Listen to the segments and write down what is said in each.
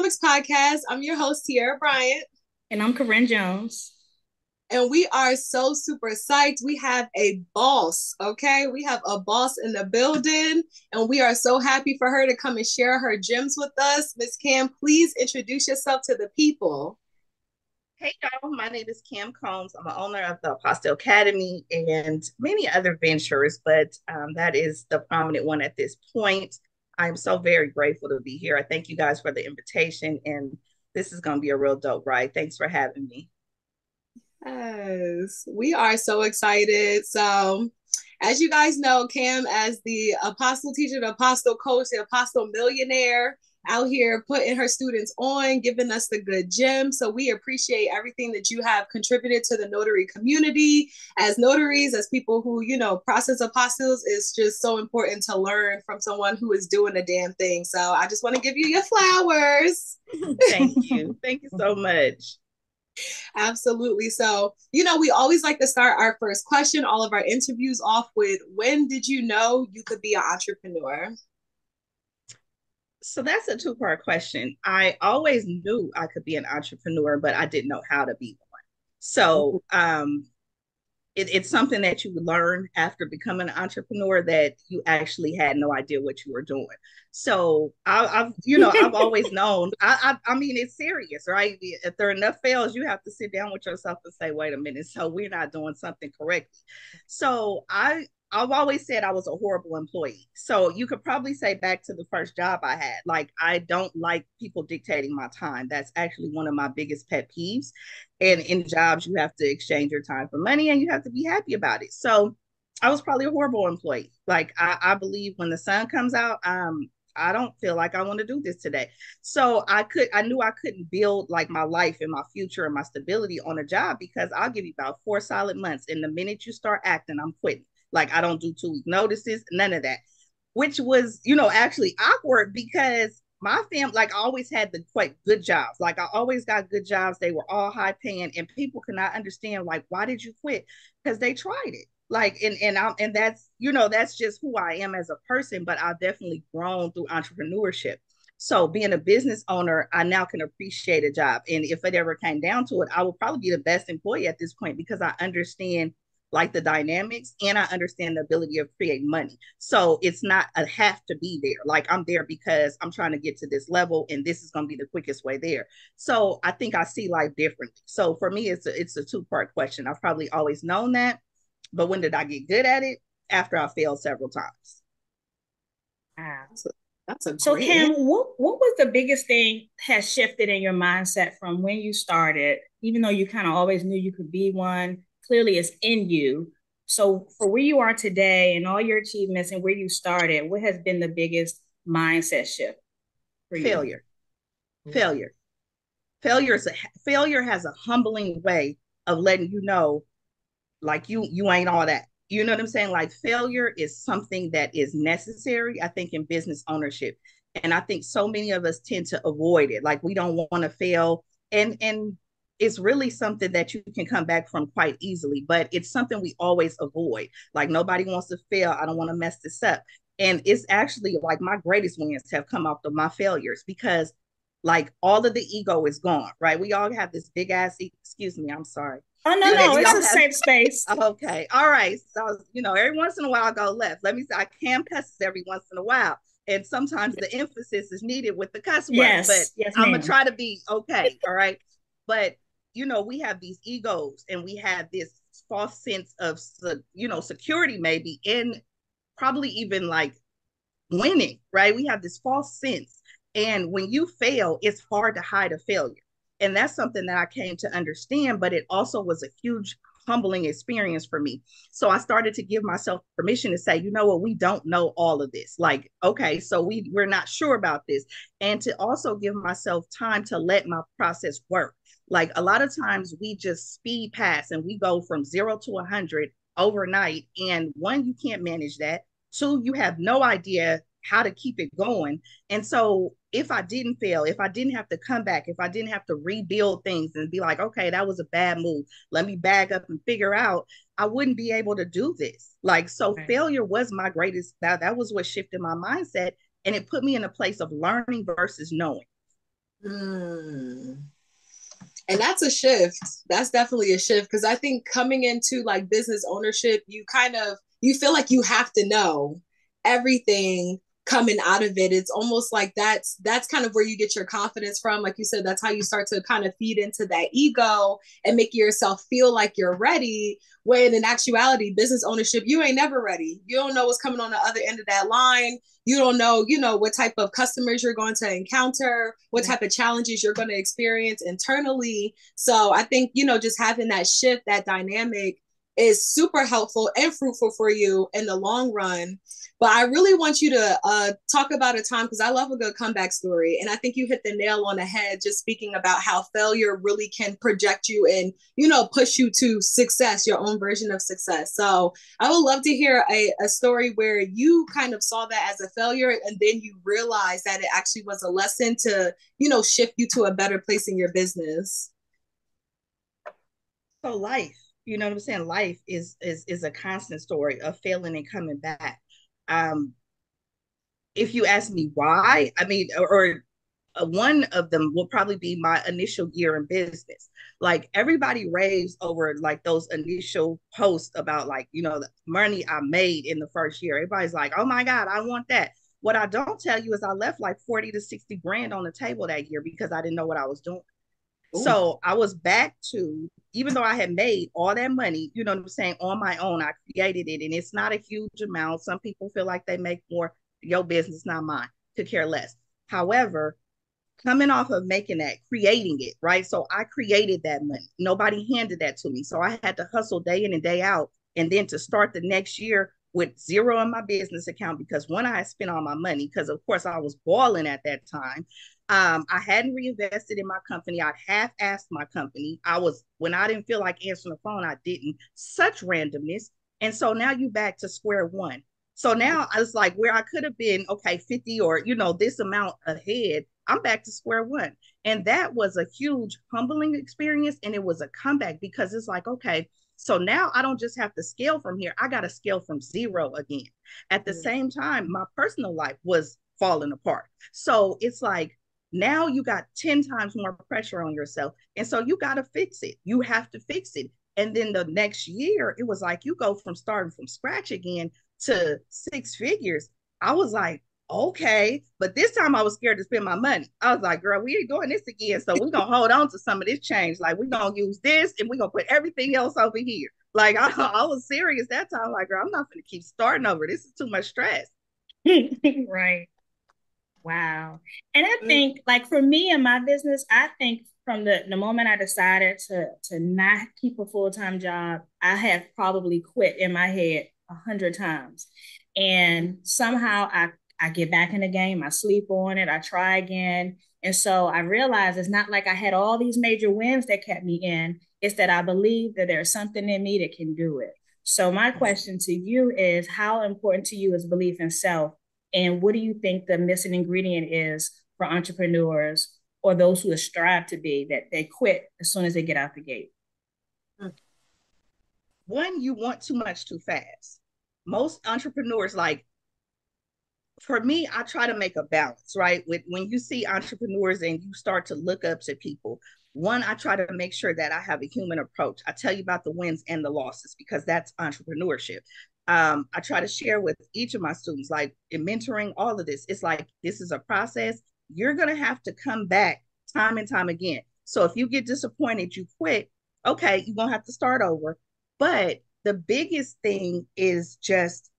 welcome to the Womenomics Podcast. I'm your host, Tierra Bryant. And I'm Corinne Jones. And we are so super psyched. We have a boss, okay? We have a boss in the building, and we are so happy for her to come and share her gems with us. Miss Camm, please introduce yourself to the people. Hey y'all, my name is Camm Combs. I'm the owner of the Apostille Academy and many other ventures, but um, that is the prominent one at this point. I'm so very grateful to be here. I thank you guys for the invitation, and this is going to be a real dope ride. Thanks for having me. Yes, we are so excited. So, as you guys know, Camm, as the apostille teacher, the apostille coach, the apostille millionaire, out here putting her students on, giving us the good gem. So we appreciate everything that you have contributed to the notary community. As notaries, as people who, you know, process apostilles, is just so important to learn from someone who is doing a damn thing. So I just want to give you your flowers. Thank you. Thank you so much. Absolutely. So, you know, we always like to start our first question, all of our interviews off with when did you know you could be an entrepreneur? So that's a two part question. I always knew I could be an entrepreneur, but I didn't know how to be one. So um, it, it's something that you learn after becoming an entrepreneur that you actually had no idea what you were doing. So I, have you know, I've always known. I, I, I mean, it's serious, right? If there are enough fails, you have to sit down with yourself and say, "Wait a minute, so we're not doing something correctly." So I I've always said I was a horrible employee. So you could probably say back to the first job I had, like I don't like people dictating my time. That's actually one of my biggest pet peeves. And in jobs, you have to exchange your time for money and you have to be happy about it. So I was probably a horrible employee. Like I, I believe when the sun comes out, um, I don't feel like I want to do this today. So I could I knew I couldn't build like my life and my future and my stability on a job because I'll give you about four solid months. And the minute you start acting, I'm quitting. Like I don't do two week notices, none of that. Which was, you know, actually awkward because my family, like always had the quite good jobs. Like I always got good jobs. They were all high paying, and people could not understand like why did you quit? Because they tried it. Like and and I'm and that's you know that's just who I am as a person. But I've definitely grown through entrepreneurship. So being a business owner, I now can appreciate a job. And if it ever came down to it, I would probably be the best employee at this point because I understand like the dynamics and I understand the ability of create money. So it's not a have to be there. Like I'm there because I'm trying to get to this level and this is going to be the quickest way there. So I think I see life differently. So for me it's a, it's a two part question. I've probably always known that, but when did I get good at it? After I failed several times. Wow. That's a so Camm, what what was the biggest thing has shifted in your mindset from when you started, even though you kind of always knew you could be one, clearly is in you. So for where you are today and all your achievements and where you started, what has been the biggest mindset shift for you? Failure. Mm. Failure. Failure is a failure has a humbling way of letting you know like you you ain't all that. You know what I'm saying? Like failure is something that is necessary, I think, in business ownership. And I think so many of us tend to avoid it. Like we don't want to fail. And and it's really something that you can come back from quite easily, but it's something we always avoid. Like nobody wants to fail. I don't want to mess this up. And it's actually like my greatest wins have come off of my failures because like all of the ego is gone, right? We all have this big ass, e- excuse me, I'm sorry. Oh no, no, it's a safe space. okay. All right. So you know, every once in a while I go left. Let me say I can cuss every once in a while. And sometimes the emphasis is needed with the cuss words. Yes, but yes, I'm gonna try to be okay. All right. But you know, we have these egos and we have this false sense of, you know, security maybe in probably even like winning, right? We have this false sense. And when you fail, it's hard to hide a failure. And that's something that I came to understand, but it also was a huge humbling experience for me. So I started to give myself permission to say, you know what, we don't know all of this. Like, okay, so we we're not sure about this. And to also give myself time to let my process work. Like a lot of times we just speed past and we go from zero to a hundred overnight. And one, you can't manage that. Two, you have no idea how to keep it going. And so if I didn't fail, if I didn't have to come back, if I didn't have to rebuild things and be like, okay, that was a bad move, let me bag up and figure out, I wouldn't be able to do this. Like, so right. failure was my greatest, that, that was what shifted my mindset. And it put me in a place of learning versus knowing. Mm. And that's a shift. That's definitely a shift because I think coming into like business ownership, you kind of you feel like you have to know everything coming out of it. It's almost like that's that's kind of where you get your confidence from. Like you said that's how you start to kind of feed into that ego and make yourself feel like you're ready when in actuality business ownership you ain't never ready. You don't know what's coming on the other end of that line. You don't know you know what type of customers you're going to encounter what type of challenges you're going to experience internally. So i think you know just having that shift that dynamic is super helpful and fruitful for you in the long run. But I really want you to uh, talk about a time because I love a good comeback story. And I think you hit the nail on the head just speaking about how failure really can project you and, you know, push you to success, your own version of success. So I would love to hear a, a story where you kind of saw that as a failure and then you realized that it actually was a lesson to, you know, shift you to a better place in your business. So life you know what I'm saying? Life is is is a constant story of failing and coming back. Um, if you ask me why, I mean, or, or uh, one of them will probably be my initial year in business. Like everybody raves over like those initial posts about like, you know, the money I made in the first year. Everybody's like, oh my God, I want that. What I don't tell you is I left like 40 to 60 grand on the table that year because I didn't know what I was doing. So I was back to, even though I had made all that money, you know what I'm saying, on my own, I created it. And it's not a huge amount. Some people feel like they make more. Your business, not mine. Could care less. However, coming off of making that, creating it, right? So I created that money. Nobody handed that to me. So I had to hustle day in and day out. And then to start the next year with zero in my business account because when I spent all my money, because of course I was balling at that time, um, I hadn't reinvested in my company. I half asked my company. I was when I didn't feel like answering the phone, I didn't. Such randomness. And so now you back to square one. So now I was like where I could have been, okay, 50 or you know, this amount ahead, I'm back to square one. And that was a huge humbling experience. And it was a comeback because it's like, okay, so now I don't just have to scale from here. I got to scale from zero again. At the mm-hmm. same time, my personal life was falling apart. So it's like now you got 10 times more pressure on yourself. And so you got to fix it. You have to fix it. And then the next year, it was like you go from starting from scratch again to six figures. I was like, okay. But this time I was scared to spend my money. I was like, girl, we ain't doing this again. So we're going to hold on to some of this change. Like, we're to use this and we're going to put everything else over here. Like, I, I was serious that time. Like, girl, I'm not going to keep starting over. This is too much stress. right. Wow. And I mm. think like for me and my business, I think from the, the moment I decided to to not keep a full-time job, I have probably quit in my head a hundred times. And somehow I I get back in the game, I sleep on it, I try again. And so I realized it's not like I had all these major wins that kept me in. It's that I believe that there's something in me that can do it. So my question to you is how important to you is belief in self and what do you think the missing ingredient is for entrepreneurs or those who strive to be that they quit as soon as they get out the gate? Hmm. One, you want too much too fast. Most entrepreneurs, like for me, I try to make a balance, right? With when you see entrepreneurs and you start to look up to people, one, I try to make sure that I have a human approach. I tell you about the wins and the losses because that's entrepreneurship um, I try to share with each of my students, like in mentoring, all of this. It's like this is a process. You're gonna have to come back time and time again. So if you get disappointed, you quit. Okay, you're gonna have to start over. But the biggest thing is just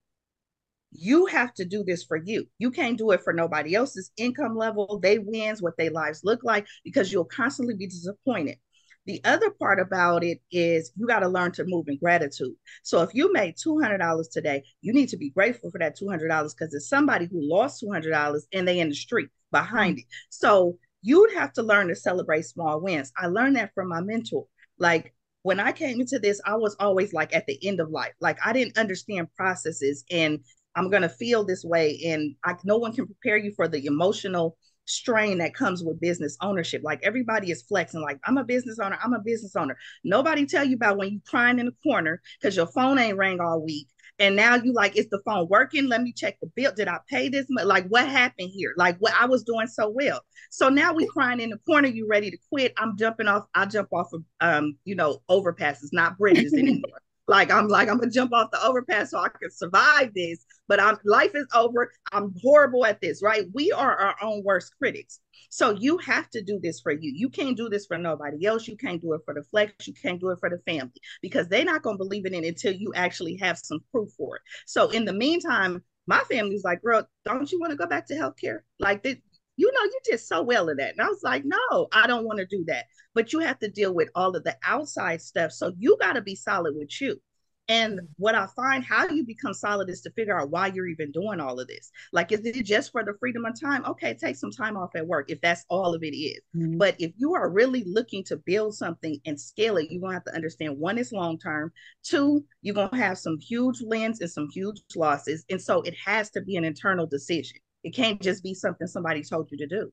you have to do this for you. You can't do it for nobody else's income level, they wins, what their lives look like, because you'll constantly be disappointed. The other part about it is you got to learn to move in gratitude. So if you made $200 today, you need to be grateful for that $200 because it's somebody who lost $200 and they in the street behind it. So you'd have to learn to celebrate small wins. I learned that from my mentor. Like when I came into this, I was always like at the end of life. Like I didn't understand processes and I'm going to feel this way. And I, no one can prepare you for the emotional strain that comes with business ownership. Like everybody is flexing, like I'm a business owner, I'm a business owner. Nobody tell you about when you crying in the corner because your phone ain't rang all week And now you like, is the phone working? Let me check the bill. Did I pay this? Much? Like, what happened here? Like, what I was doing so well. So now we crying in the corner. You ready to quit? I'm jumping off. I jump off of, um, you know, overpasses, not bridges anymore. Like I'm like I'm gonna jump off the overpass so I can survive this. But I'm life is over. I'm horrible at this, right? We are our own worst critics. So you have to do this for you. You can't do this for nobody else. You can't do it for the flex. You can't do it for the family because they're not gonna believe it in until you actually have some proof for it. So in the meantime, my family's like, girl, don't you want to go back to healthcare? Like this, you know, you did so well at that. And I was like, no, I don't want to do that. But you have to deal with all of the outside stuff. So you got to be solid with you. And what I find how you become solid is to figure out why you're even doing all of this. Like, is it just for the freedom of time? Okay, take some time off at work if that's all of it is. Mm-hmm. But if you are really looking to build something and scale it, you're going to have to understand one is long term, two, you're going to have some huge wins and some huge losses. And so it has to be an internal decision. It can't just be something somebody told you to do.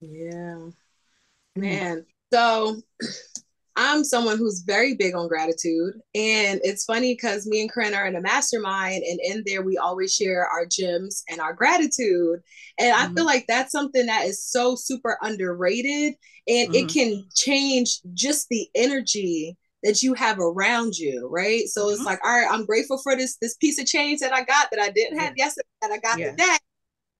Yeah. Man. So I'm someone who's very big on gratitude. And it's funny because me and Corinne are in a mastermind, and in there, we always share our gems and our gratitude. And mm-hmm. I feel like that's something that is so super underrated, and mm-hmm. it can change just the energy that you have around you, right? So mm-hmm. it's like, all right, I'm grateful for this this piece of change that I got that I didn't have yesterday that I got yeah. today.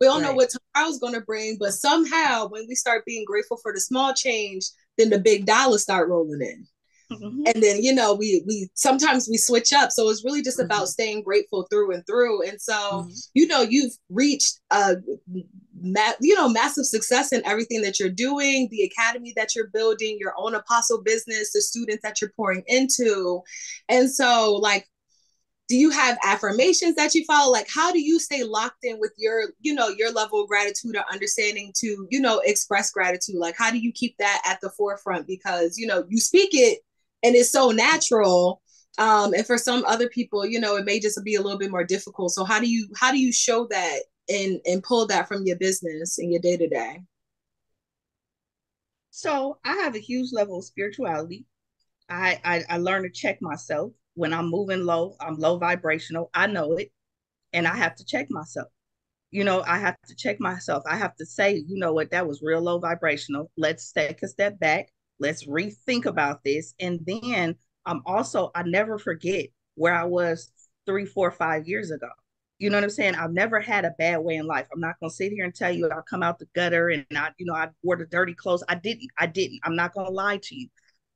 We don't right. know what tomorrow's going to bring, but somehow when we start being grateful for the small change, then the big dollars start rolling in. Mm-hmm. And then you know we we sometimes we switch up, so it's really just mm-hmm. about staying grateful through and through. And so mm-hmm. you know you've reached a ma- you know massive success in everything that you're doing, the academy that you're building, your own apostille business, the students that you're pouring into, and so like do you have affirmations that you follow? Like how do you stay locked in with your you know your level of gratitude or understanding to you know express gratitude? Like how do you keep that at the forefront? Because you know you speak it and it's so natural um and for some other people you know it may just be a little bit more difficult. So how do you how do you show that and and pull that from your business and your day to day so i have a huge level of spirituality. I, I i learned to check myself when I'm moving low, I'm low vibrational. I know it. And I have to check myself. You know, I have to check myself. I have to say, you know what, that was real low vibrational. Let's take a step back. Let's rethink about this. And then I'm also, I never forget where I was three, four, five years ago. You know what I'm saying? I've never had a bad way in life. I'm not gonna sit here and tell you I'll come out the gutter and I, you know, I wore the dirty clothes. I didn't. I didn't. I'm not gonna lie to you.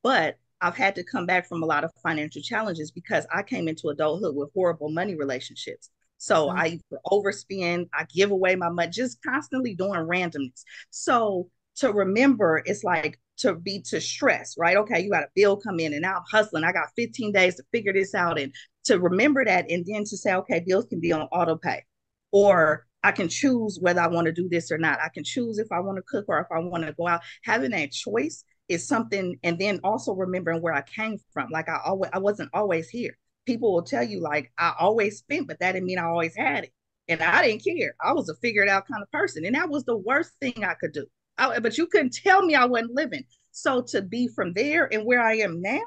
But I've had to come back from a lot of financial challenges because I came into adulthood with horrible money relationships. So mm-hmm. I overspend, I give away my money, just constantly doing randomness. So to remember, it's like to be to stress, right? Okay, you got a bill come in and now I'm hustling. I got 15 days to figure this out. And to remember that and then to say, okay, bills can be on auto pay. Or I can choose whether I want to do this or not. I can choose if I want to cook or if I want to go out. Having that choice is something and then also remembering where I came from. Like I always I wasn't always here. People will tell you like I always spent, but that didn't mean I always had it. And I didn't care. I was a figured out kind of person. And that was the worst thing I could do. I, but you couldn't tell me I wasn't living. So to be from there and where I am now,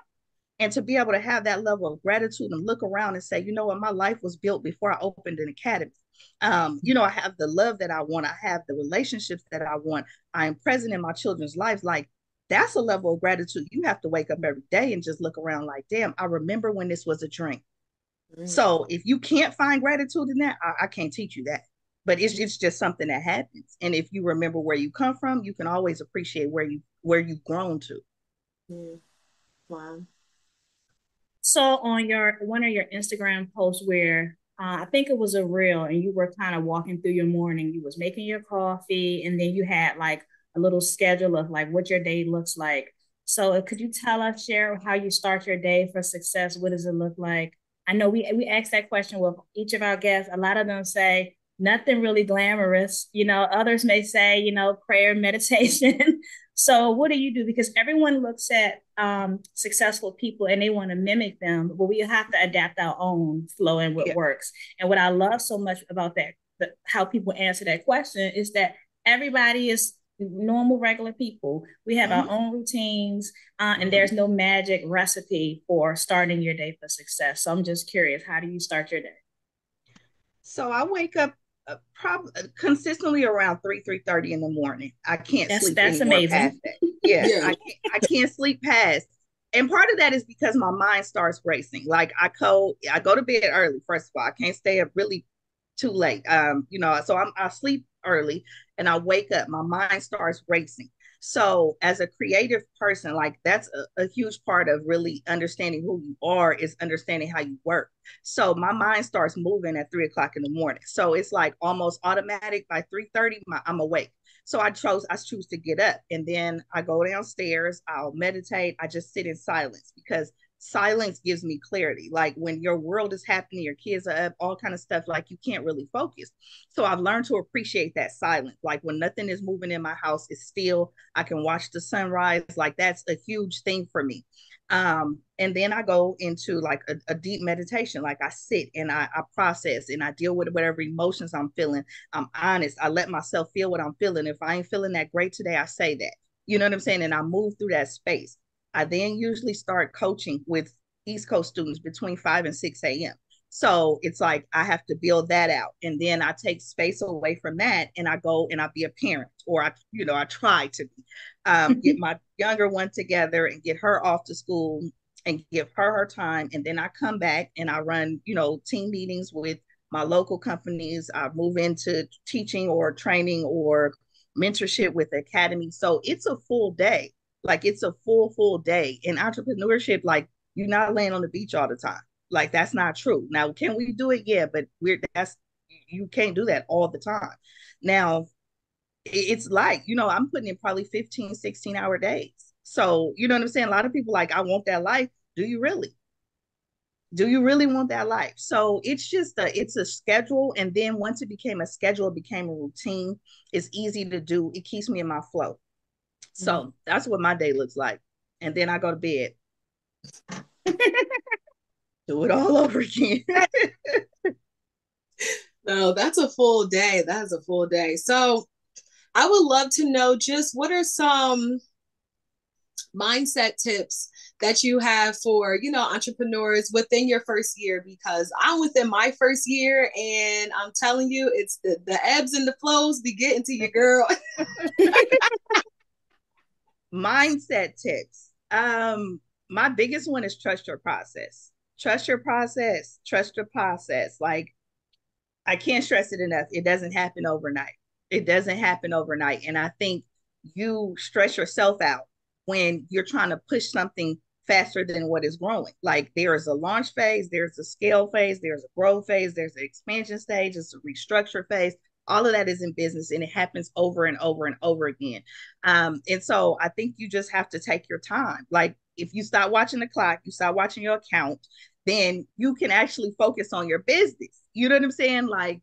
and to be able to have that level of gratitude and look around and say, you know what, my life was built before I opened an academy. Um, you know, I have the love that I want, I have the relationships that I want, I am present in my children's lives. Like that's a level of gratitude you have to wake up every day and just look around like damn i remember when this was a dream mm. so if you can't find gratitude in that I, I, can't teach you that but it's, it's just something that happens and if you remember where you come from you can always appreciate where you where you've grown to mm. wow so on your one of your instagram posts where uh, I think it was a reel, and you were kind of walking through your morning. You was making your coffee, and then you had like a little schedule of like what your day looks like. So uh, could you tell us, share how you start your day for success? What does it look like? I know we we asked that question with each of our guests. A lot of them say nothing really glamorous. You know, others may say, you know, prayer, meditation. so what do you do? Because everyone looks at um, successful people and they want to mimic them, but we have to adapt our own flow and what yeah. works. And what I love so much about that, the, how people answer that question is that everybody is normal, regular people. We have mm-hmm. our own routines, uh, and there's no magic recipe for starting your day for success. So I'm just curious, how do you start your day? So I wake up uh, probably uh, consistently around 3 3 30 in the morning i can't that's, sleep that's amazing that. yeah, yeah. I, can't, I can't sleep past and part of that is because my mind starts racing like i go i go to bed early first of all i can't stay up really too late um you know so i'm i sleep early and i wake up my mind starts racing so, as a creative person, like that's a, a, huge part of really understanding who you are is understanding how you work. So, my mind starts moving at three o'clock in the morning. So, it's like almost automatic by 3 30, I'm awake. So, I chose, I choose to get up and then I go downstairs, I'll meditate, I just sit in silence because silence gives me clarity. Like when your world is happening your kids are up all kind of stuff like you can't really focus. So i've learned to appreciate that silence. Like when nothing is moving in my house it's still i can watch the sunrise. Like that's a huge thing for me. Um and then i go into like a, a deep meditation. Like i sit and I, I process and i deal with whatever emotions i'm feeling. I'm honest. I let myself feel what i'm feeling. If i ain't feeling that great today i say that. You know what i'm saying? And i move through that space I then usually start coaching with East Coast students between 5 and 6 a.m. So it's like I have to build that out. And then I take space away from that and I go and I be a parent or I, you know, I try to be, um, get my younger one together and get her off to school and give her her time. And then I come back and I run, you know, team meetings with my local companies. I move into teaching or training or mentorship with the academy. So it's a full day. Like it's a full, full day. In entrepreneurship, like you're not laying on the beach all the time. Like that's not true. Now, can we do it? Yeah, but we're that's you can't do that all the time. Now, it's like, you know, I'm putting in probably 15, 16 hour days. So, you know what I'm saying? A lot of people like, I want that life. Do you really? Do you really want that life? So it's just a it's a schedule. And then once it became a schedule, it became a routine. It's easy to do. It keeps me in my flow. So mm-hmm. that's what my day looks like. And then I go to bed. Do it all over again. no, that's a full day. That's a full day. So I would love to know just what are some mindset tips that you have for you know entrepreneurs within your first year because i'm within my first year and i'm telling you it's the, the ebbs and the flows be getting to your girl mindset tips. Um, my biggest one is trust your process. Trust your process. Trust your process. Like I can't stress it enough. It doesn't happen overnight. It doesn't happen overnight. And I think you stress yourself out when you're trying to push something faster than what is growing. Like there is a launch phase, there's a scale phase, there's a growth phase, there's an expansion stage, it's a restructure phase all of that is in business and it happens over and over and over again. Um, and so i think you just have to take your time. Like if you start watching the clock you start watching your account then you can actually focus on your business. You know what i'm saying? Like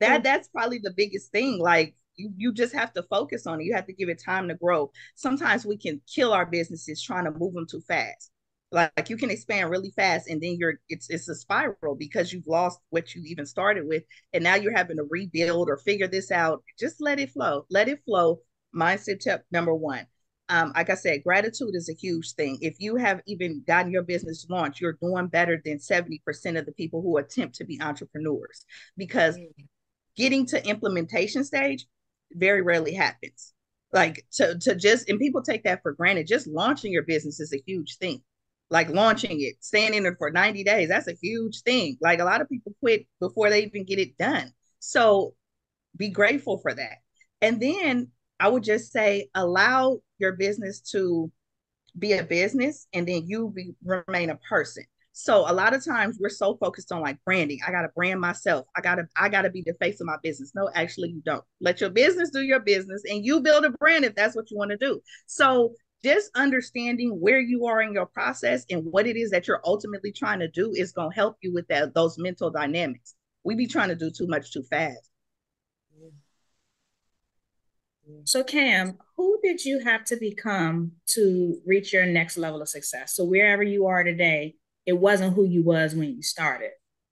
that that's probably the biggest thing. Like you, you just have to focus on it. You have to give it time to grow. Sometimes we can kill our businesses trying to move them too fast like you can expand really fast and then you're it's it's a spiral because you've lost what you even started with and now you're having to rebuild or figure this out just let it flow let it flow mindset tip number one um, like I said, gratitude is a huge thing. If you have even gotten your business launched, you're doing better than 70% of the people who attempt to be entrepreneurs because mm. getting to implementation stage very rarely happens. Like to, to just, and people take that for granted. Just launching your business is a huge thing like launching it, staying in it for 90 days. That's a huge thing. Like a lot of people quit before they even get it done. So be grateful for that. And then I would just say allow your business to be a business and then you be, remain a person. So a lot of times we're so focused on like branding. I got to brand myself. I got to I got to be the face of my business. No, actually you don't. Let your business do your business and you build a brand if that's what you want to do. So just understanding where you are in your process and what it is that you're ultimately trying to do is going to help you with that those mental dynamics. We be trying to do too much too fast. So Camm, who did you have to become to reach your next level of success? So wherever you are today, it wasn't who you was when you started.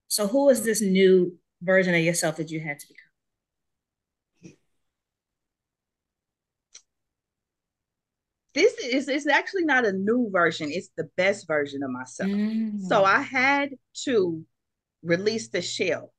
So who is this new version of yourself that you had to become? This is it's actually not a new version it's the best version of myself. Mm. so i had to release the shell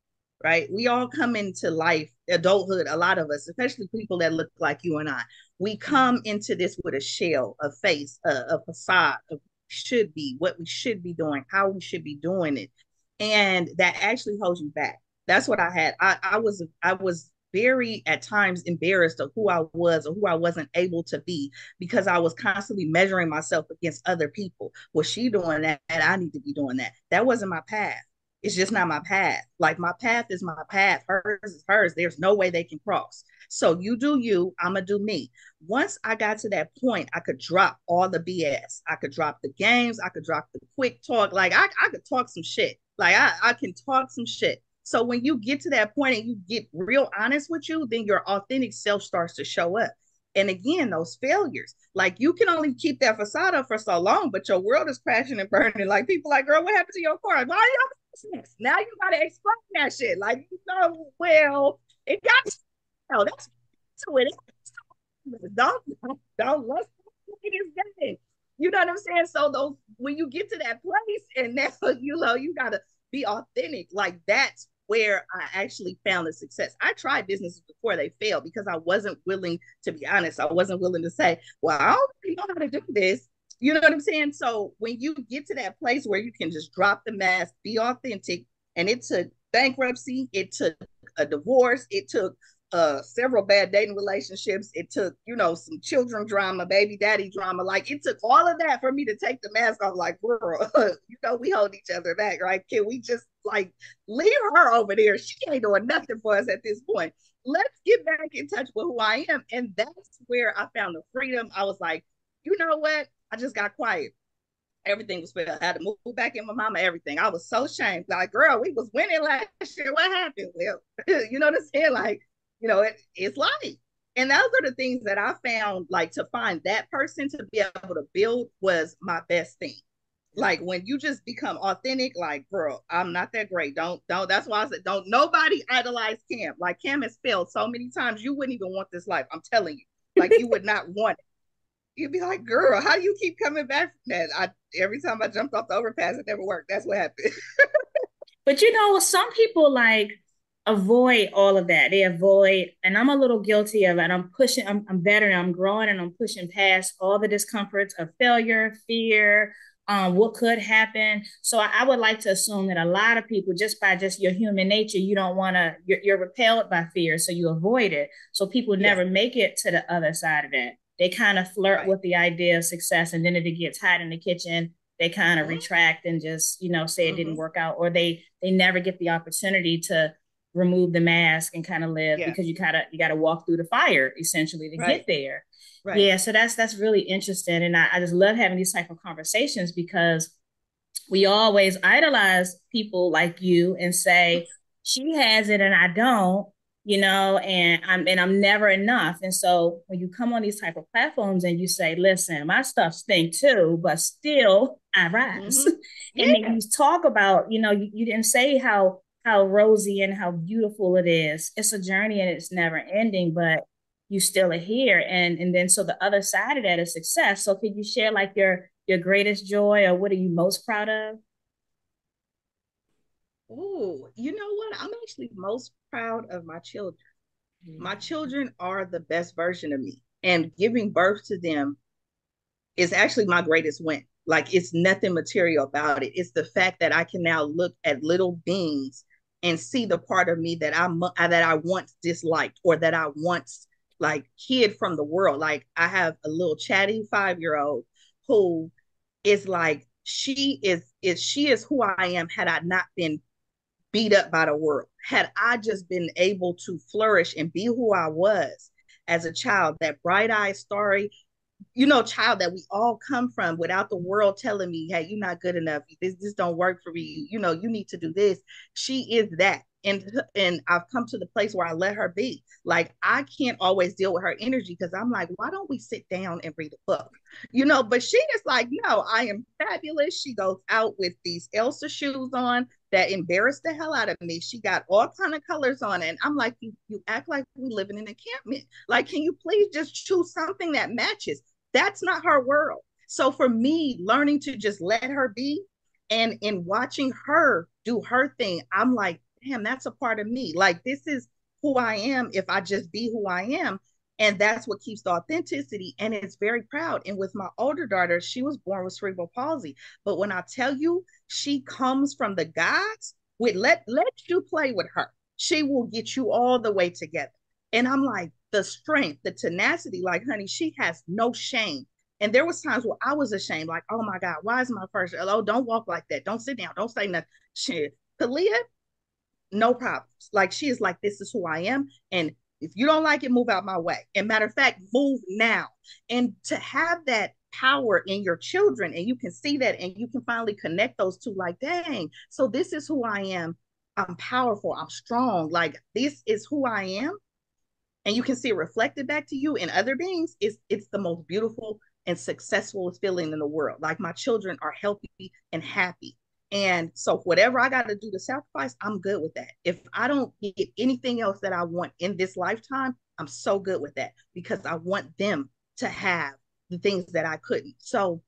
right? We all come into life adulthood a lot of us especially people that look like you and i we come into this with a shell a face a, a facade of should be what we should be doing how we should be doing it. And that actually holds you back. That's what i had. I, I was i was very at times embarrassed of who I was or who I wasn't able to be because I was constantly measuring myself against other people. Was she doing that? I need to be doing that. That wasn't my path. It's just not my path. Like my path is my path. Hers is hers. There's no way they can cross. So you do you, I'm gonna do me. Once I got to that point, I could drop all the BS. I could drop the games. I could drop the quick talk. Like I, I could talk some shit. Like I, I can talk some shit. So when you get to that point and you get real honest with you, then your authentic self starts to show up. And again, those failures, like you can only keep that facade up for so long, but your world is crashing and burning. Like people like, girl, what happened to your car? Why are y'all Now you gotta explain that shit. Like, you know, well, it got oh, that's to it. Don't don't let's it is dead. You know what I'm saying? So those when you get to that place and now you know you gotta be authentic, like that's where I actually found the success. I tried businesses before they failed because I wasn't willing to be honest. I wasn't willing to say, well, I don't really know how to do this. You know what I'm saying? So when you get to that place where you can just drop the mask, be authentic, and it took bankruptcy, it took a divorce, it took uh several bad dating relationships. It took, you know, some children drama, baby daddy drama. Like it took all of that for me to take the mask off. Like, girl, you know, we hold each other back, right? Can we just like leave her over there? She ain't doing nothing for us at this point. Let's get back in touch with who I am. And that's where I found the freedom. I was like, you know what? I just got quiet. Everything was fair. I had to move back in with mama, everything. I was so ashamed. Like, girl, we was winning last year. What happened? Well, you know what I'm saying? Like, you know, it, it's life. And those are the things that I found like to find that person to be able to build was my best thing. Like when you just become authentic, like, girl, I'm not that great. Don't, don't, that's why I said, don't nobody idolize Camm. Like Camm has failed so many times, you wouldn't even want this life. I'm telling you. Like you would not want it. You'd be like, girl, how do you keep coming back from that? I every time I jumped off the overpass, it never worked. That's what happened. but you know, some people like avoid all of that. They avoid, and I'm a little guilty of it. I'm pushing, I'm, I'm better, I'm growing, and I'm pushing past all the discomforts of failure, fear, um, what could happen. So I, I, would like to assume that a lot of people, just by just your human nature, you don't want to, you're, you're, repelled by fear, so you avoid it. So people yes. never make it to the other side of that. They kind of flirt right. with the idea of success, and then if it gets hot in the kitchen, they kind of mm-hmm. retract and just you know say it mm-hmm. didn't work out, or they they never get the opportunity to remove the mask and kind of live yeah. because you kind of you got to walk through the fire essentially to right. get there. Right. Yeah, so that's that's really interesting, and I, I just love having these type of conversations because we always idolize people like you and say she has it and I don't, you know, and I'm and I'm never enough. And so when you come on these type of platforms and you say, "Listen, my stuff stink too, but still I rise," mm-hmm. yeah. and then you talk about, you know, you, you didn't say how how rosy and how beautiful it is. It's a journey and it's never ending, but you still are here. And and then so the other side of that is success. So could you share like your your greatest joy or what are you most proud of? Oh, you know what? I'm actually most proud of my children. Mm-hmm. My children are the best version of me. And giving birth to them is actually my greatest win. Like it's nothing material about it. It's the fact that I can now look at little beings and see the part of me that I uh, that I once disliked or that I once like hid from the world. Like I have a little chatty five year old who is like she is is she is who I am had I not been beat up by the world. Had I just been able to flourish and be who I was as a child, that bright eyed, starry, you know, child that we all come from without the world telling me, hey, you're not good enough. This this don't work for you. You know, you need to do this. She is that. And and I've come to the place where I let her be. Like I can't always deal with her energy because I'm like, why don't we sit down and read a book? You know, but she is like, no, I am fabulous. She goes out with these Elsa shoes on that embarrassed the hell out of me. She got all kind of colors on, and I'm like, you you act like we live in an encampment. Like, can you please just choose something that matches? That's not her world. So for me, learning to just let her be and in watching her do her thing, I'm like, damn, that's a part of me. Like this is who I am if I just be who I am. And that's what keeps the authenticity. And it's very proud. And with my older daughter, she was born with cerebral palsy. But when I tell you she comes from the gods, with let let you play with her. She will get you all the way together. And I'm like, the strength, the tenacity, like, honey, she has no shame. And there was times where I was ashamed, like, oh my God, why is my first? Oh, don't walk like that. Don't sit down. Don't say nothing. Shit. Kalia, no problems. Like she is like, this is who I am. And if you don't like it, move out my way. And matter of fact, move now. And to have that power in your children, and you can see that, and you can finally connect those two, like, dang, so this is who I am. I'm powerful. I'm strong. Like this is who I am. And you can see it reflected back to you in other beings. It's it's the most beautiful and successful feeling in the world. Like my children are healthy and happy. And so whatever I got to do to sacrifice, I'm good with that. If I don't get anything else that I want in this lifetime, I'm so good with that because I want them to have the things that I couldn't. So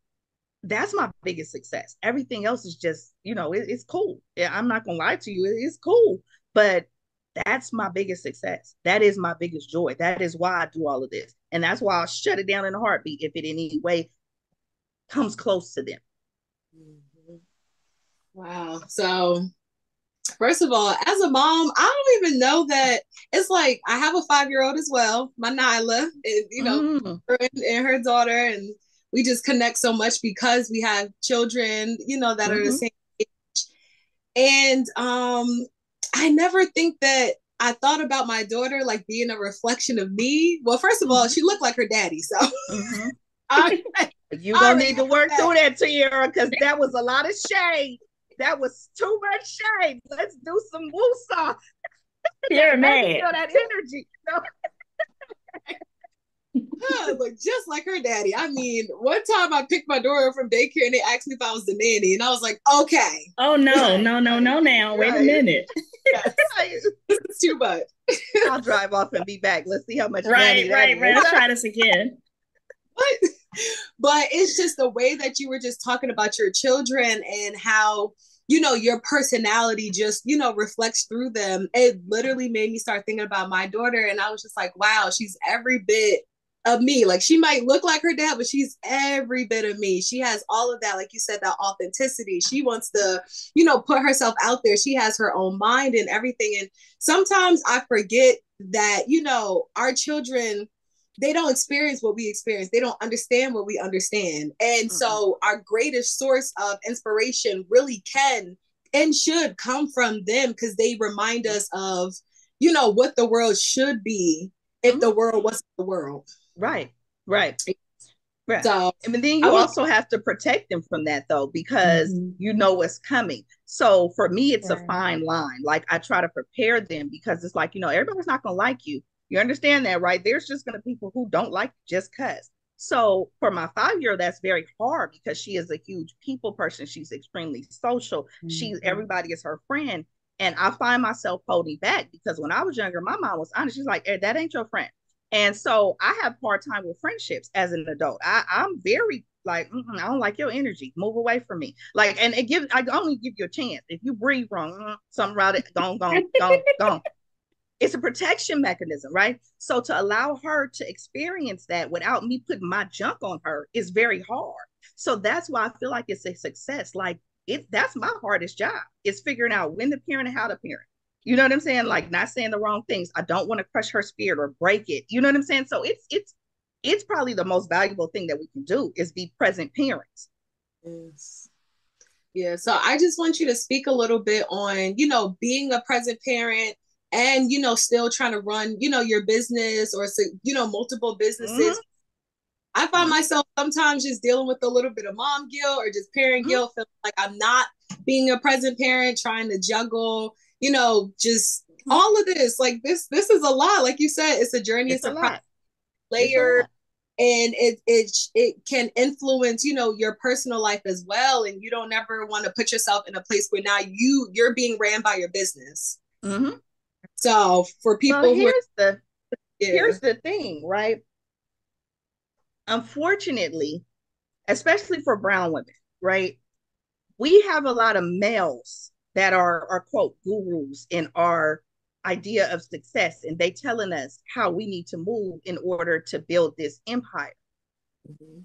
that's my biggest success. Everything else is just, you know, it, it's cool. Yeah, I'm not gonna lie to you, it, it's cool. But that's my biggest success. That is my biggest joy. That is why I do all of this. And that's why I'll shut it down in a heartbeat if it in any way comes close to them. Wow. So, first of all, as a mom, I don't even know that it's like I have a five year old as well, my Nyla, and you know, mm. her and, and, her daughter, and we just connect so much because we have children, you know, that mm-hmm. are the mm-hmm. same age. And um, I never think that I thought about my daughter like being a reflection of me. Well, first of all, mm-hmm. she looked like her daddy, so. Mm-hmm. I, you gonna need to work that. through that, Tierra, because that was a lot of shade that was too much shade. Let's do some woosah. You're mad. You know, that energy. You know? Look just like her daddy. I mean, one time I picked my daughter from daycare and they asked me if I was the nanny, and I was like, okay. Oh no, no, no, no! Now wait right. a minute. this is too much. I'll drive off and be back. Let's see how much. Right, right, right. Let's try this again. But, but it's just the way that you were just talking about your children and how you know your personality just you know reflects through them it literally made me start thinking about my daughter and i was just like wow she's every bit of me like she might look like her dad but she's every bit of me she has all of that like you said that authenticity she wants to you know put herself out there she has her own mind and everything and sometimes i forget that you know our children they don't experience what we experience. They don't understand what we understand. And mm-hmm. so our greatest source of inspiration really can and should come from them because they remind us of, you know, what the world should be if mm-hmm. the world wasn't the world. Right. Right. Right. So, and then you also have to protect them from that though, because mm-hmm. you know what's coming. So for me, it's right. a fine line. Like I try to prepare them because it's like, you know, everybody's not gonna like you. You understand that, right? There's just going to be people who don't like just cuz. So for my five year, that's very hard because she is a huge people person. She's extremely social. Mm-hmm. She's everybody is her friend. And I find myself holding back because when I was younger, my mom was honest. She's like, hey, that ain't your friend. And so I have hard time with friendships as an adult. I, I'm very like, I don't like your energy. Move away from me. Like, and it gives, I only give you a chance. If you breathe wrong, mm, something about it, don't, don't, don't, don't it's a protection mechanism, right? So to allow her to experience that without me putting my junk on her is very hard. So that's why I feel like it's a success. Like it that's my hardest job is figuring out when to parent and how to parent. You know what I'm saying? Like not saying the wrong things. I don't want to crush her spirit or break it. You know what I'm saying? So it's it's it's probably the most valuable thing that we can do is be present parents. Yes. Yeah. So I just want you to speak a little bit on, you know, being a present parent and you know still trying to run you know your business or you know multiple businesses mm-hmm. i find myself sometimes just dealing with a little bit of mom guilt or just parent mm-hmm. guilt feeling like i'm not being a present parent trying to juggle you know just mm-hmm. all of this like this this is a lot like you said it's a journey it's, it's a, a layer and it it it can influence you know your personal life as well and you don't ever want to put yourself in a place where now you you're being ran by your business mm-hmm. So for people well, here's the yeah. here's the thing, right? unfortunately, especially for brown women, right? We have a lot of males that are, are quote gurus in our idea of success and they telling us how we need to move in order to build this empire. Mm-hmm.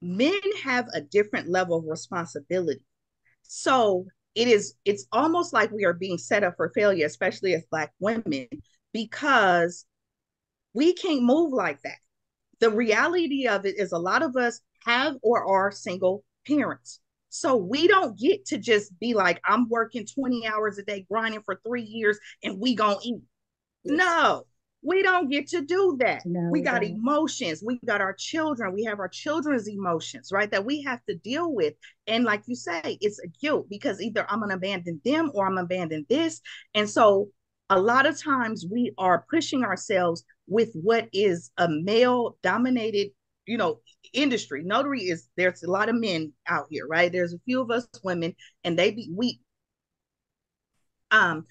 Men have a different level of responsibility. So it is it's almost like we are being set up for failure, especially as black women, because we can't move like that. The reality of it is a lot of us have or are single parents. So we don't get to just be like, I'm working 20 hours a day, grinding for three years, and we gonna eat. Yes. No, we don't get to do that. No, we got emotions. We got our children. We have our children's emotions, right? That we have to deal with. And like you say, it's a guilt because either I'm gonna abandon them or I'm abandon this. And so a lot of times we are pushing ourselves with what is a male dominated you know industry. Notary is there's a lot of men out here right? There's a few of us women and they be we um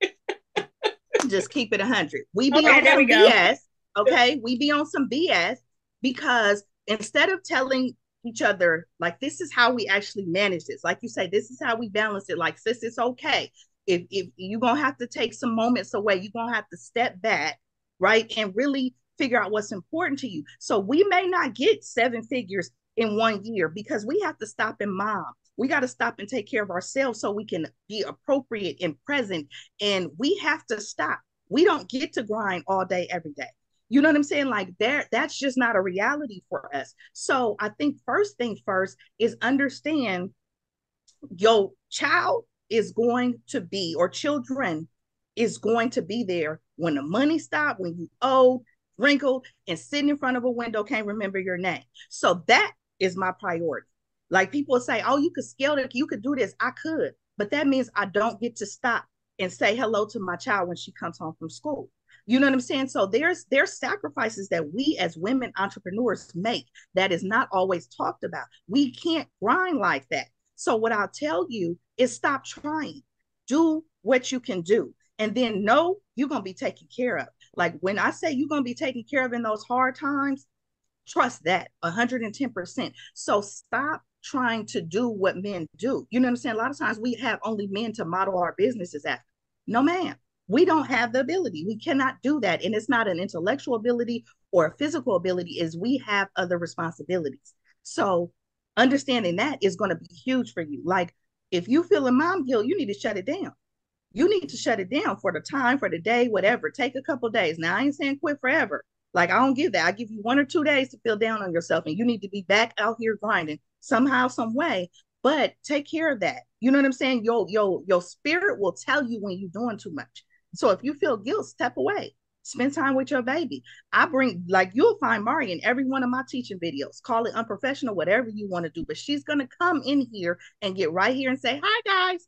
just keep it 100 we be okay, on some bs okay? We be on some bs because instead of telling each other like this is how we actually manage this like you say this is how we balance it like sis it's okay. If if you're gonna have to take some moments away you're gonna have to step back right? And really figure out what's important to you. So we may not get seven figures in one year because we have to stop and mom. We got to stop and take care of ourselves so we can be appropriate and present. And we have to stop. We don't get to grind all day, every day. You know what I'm saying? Like there, that's just not a reality for us. So I think first thing first is understand your child is going to be, or children is going to be there when the money stopped, when you owe, wrinkled, and sitting in front of a window can't remember your name. So that is my priority. Like people say, oh, you could scale it, you could do this. I could, but that means I don't get to stop and say hello to my child when she comes home from school. You know what I'm saying? So there's there's sacrifices that we as women entrepreneurs make that is not always talked about. We can't grind like that. So what I'll tell you is stop trying. Do what you can do and then know you're going to be taken care of. Like when I say you're going to be taken care of in those hard times, trust that 110%. So stop trying to do what men do. You know what I'm saying? A lot of times we have only men to model our businesses after. No, ma'am. We don't have the ability. We cannot do that. And it's not an intellectual ability or a physical ability, is we have other responsibilities. So understanding that is going to be huge for you. Like if you feel a mom guilt, you need to shut it down you need to shut it down for the time, for the day, whatever. Take a couple days. Now, I ain't saying quit forever. Like, I don't give that. I give you one or two days to feel down on yourself, and you need to be back out here grinding somehow, some way. But take care of that. You know what I'm saying? Your your your spirit will tell you when you're doing too much. So if you feel guilt, step away. Spend time with your baby. I bring like you'll find Mari in every one of my teaching videos. Call it unprofessional, whatever you want to do. But she's gonna come in here and get right here and say, "Hi guys,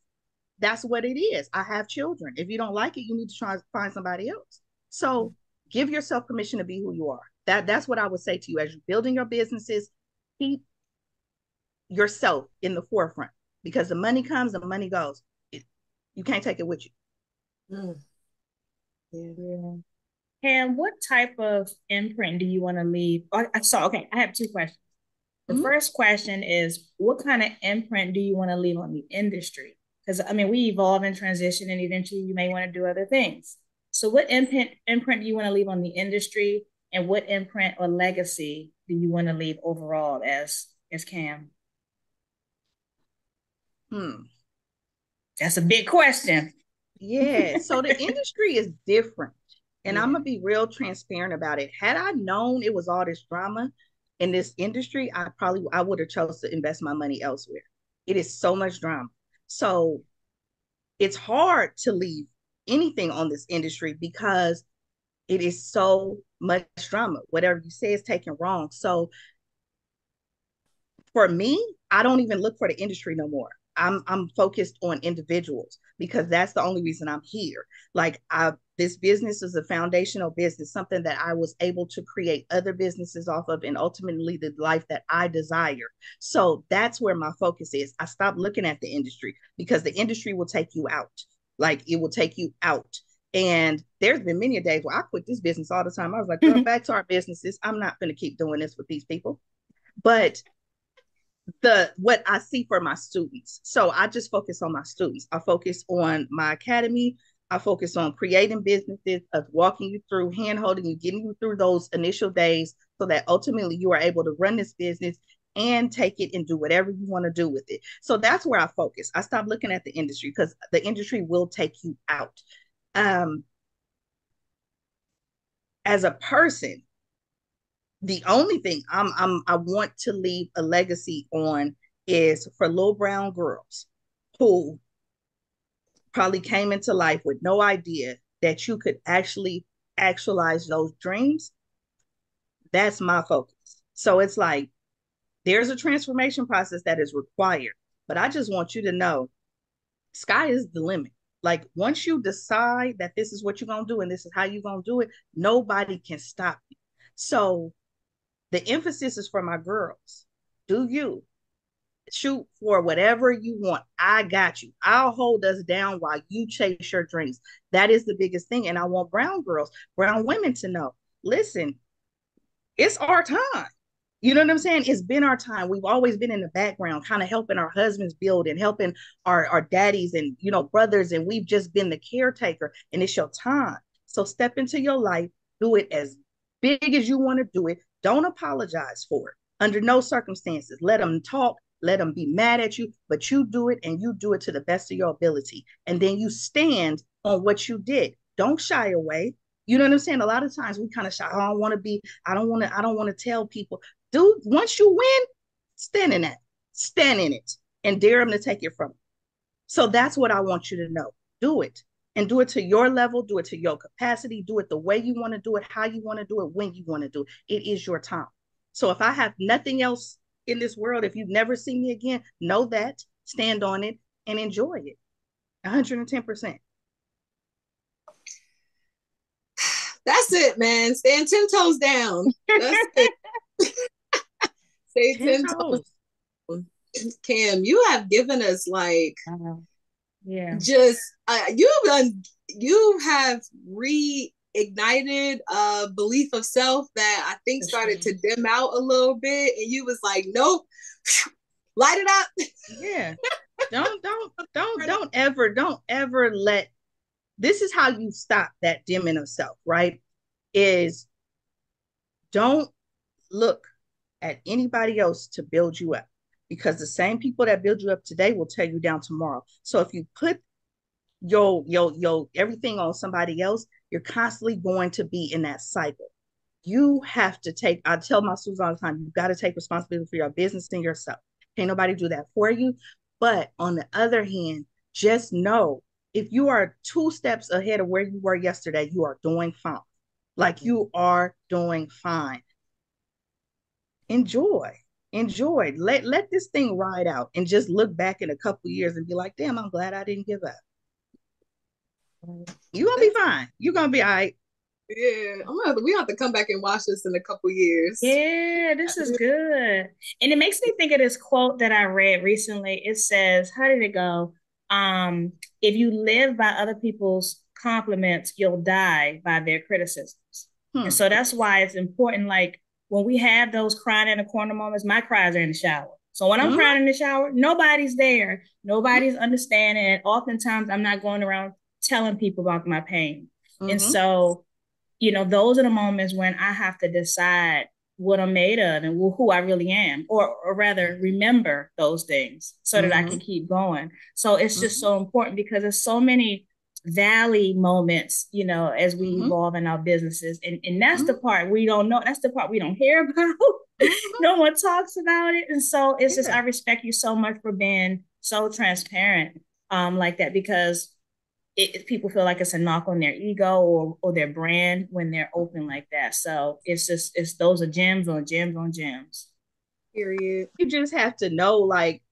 that's what it is. I have children. If you don't like it, you need to try and find somebody else. So give yourself permission to be who you are. That that's what I would say to you as you're building your businesses. Keep yourself in the forefront because the money comes, the money goes. It, you can't take it with you. Mm. Yeah. And what type of imprint do you want to leave? Oh, I saw. Okay, I have two questions. The mm-hmm. first question is, what kind of imprint do you want to leave on the industry? Because I mean, we evolve and transition, and eventually you may want to do other things. So, what imprint imprint do you want to leave on the industry, and what imprint or legacy do you want to leave overall as as Camm? Hmm, that's a big question. Yeah. So the industry is different, and yeah. I'm gonna be real transparent about it. Had I known it was all this drama in this industry, I probably I would have chose to invest my money elsewhere. It is so much drama. So it's hard to leave anything on this industry because it is so much drama. Whatever you say is taken wrong. So for me, I don't even look for the industry no more. I'm I'm focused on individuals because that's the only reason I'm here. Like I this business is a foundational business, something that I was able to create other businesses off of and ultimately the life that I desire. So that's where my focus is. I stopped looking at the industry because the industry will take you out. Like it will take you out. And there's been many days where I quit this business all the time. I was like, girl, mm-hmm. back to our businesses. I'm not going to keep doing this with these people. But the what I see for my students. So I just focus on my students. I focus on my academy. I focus on creating businesses, of walking you through, hand holding you, getting you through those initial days so that ultimately you are able to run this business and take it and do whatever you want to do with it. So that's where I focus. I stop looking at the industry because the industry will take you out. Um, as a person, the only thing I'm, I'm I want to leave a legacy on is for little brown girls who probably came into life with no idea that you could actually actualize those dreams. That's my focus. So it's like there's a transformation process that is required, but I just want you to know sky is the limit. Like once you decide that this is what you're going to do and this is how you're going to do it, nobody can stop you. So the emphasis is for my girls. Do you shoot for whatever you want? I got you. I'll hold us down while you chase your dreams. That is the biggest thing. And I want brown girls, brown women to know listen, it's our time. You know what I'm saying? It's been our time. We've always been in the background, kind of helping our husbands build and helping our, our daddies and you know brothers, and we've just been the caretaker. And it's your time. So step into your life, do it as big as you want to do it. Don't apologize for it under no circumstances. Let them talk, let them be mad at you, but you do it and you do it to the best of your ability. And then you stand on what you did. Don't shy away. You know what I'm saying? A lot of times we kind of shy. Oh, I don't want to be, I don't want to, I don't want to tell people. Dude, once you win, stand in that, stand in it, and dare them to take it from you. So that's what I want you to know. Do it and do it to your level, do it to your capacity, do it the way you want to do it, how you want to do it, when you want to do it. It is your time. So if I have nothing else in this world, if you've never seen me again, know that, stand on it, and enjoy it. 110%. That's it, man. Stand 10 toes down. That's it. Stay 10, 10 toes. toes. Camm, you have given us like uh-huh yeah just uh, you've done you have reignited a belief of self that i think started to dim out a little bit and you was like nope light it up. Yeah. Don't don't don't don't ever don't ever let this is how you stop that dimming of self right? Is don't look at anybody else to build you up because the same people that build you up today will tear you down tomorrow. So if you put your your your everything on somebody else, you're constantly going to be in that cycle. You have to take, I tell my students all the time, you've got to take responsibility for your business and yourself. Can't nobody do that for you. But on the other hand, just know if you are two steps ahead of where you were yesterday, you are doing fine. Like you are doing fine. Enjoy enjoy. Let let this thing ride out and just look back in a couple years and be like, damn, I'm glad I didn't give up. You're gonna be fine. You're gonna be all right. Yeah, I'm gonna have to, we have to come back and watch this in a couple years. Yeah, this is good. And it makes me think of this quote that I read recently. It says, how did it go? Um, if you live by other people's compliments, you'll die by their criticisms. Hmm. And so that's why it's important, like when we have those crying in the corner moments, my cries are in the shower. So when I'm mm-hmm. crying in the shower, nobody's there. Nobody's understanding. And oftentimes I'm not going around telling people about my pain. Mm-hmm. And so, you know, those are the moments when I have to decide what I'm made of and who I really am, or, or rather remember those things so mm-hmm. that I can mm-hmm. keep going. So it's just so mm-hmm. important because there's so many valley moments, you know, as we mm-hmm. evolve in our businesses. And, and that's mm-hmm. the part we don't know. That's the part we don't hear about. Mm-hmm. no one talks about it. And so it's yeah. just, I respect you so much for being so transparent um, like that because it, people feel like it's a knock on their ego or, or their brand when they're open like that. So it's just, it's those are gems on gems on gems. Period. You just have to know, like,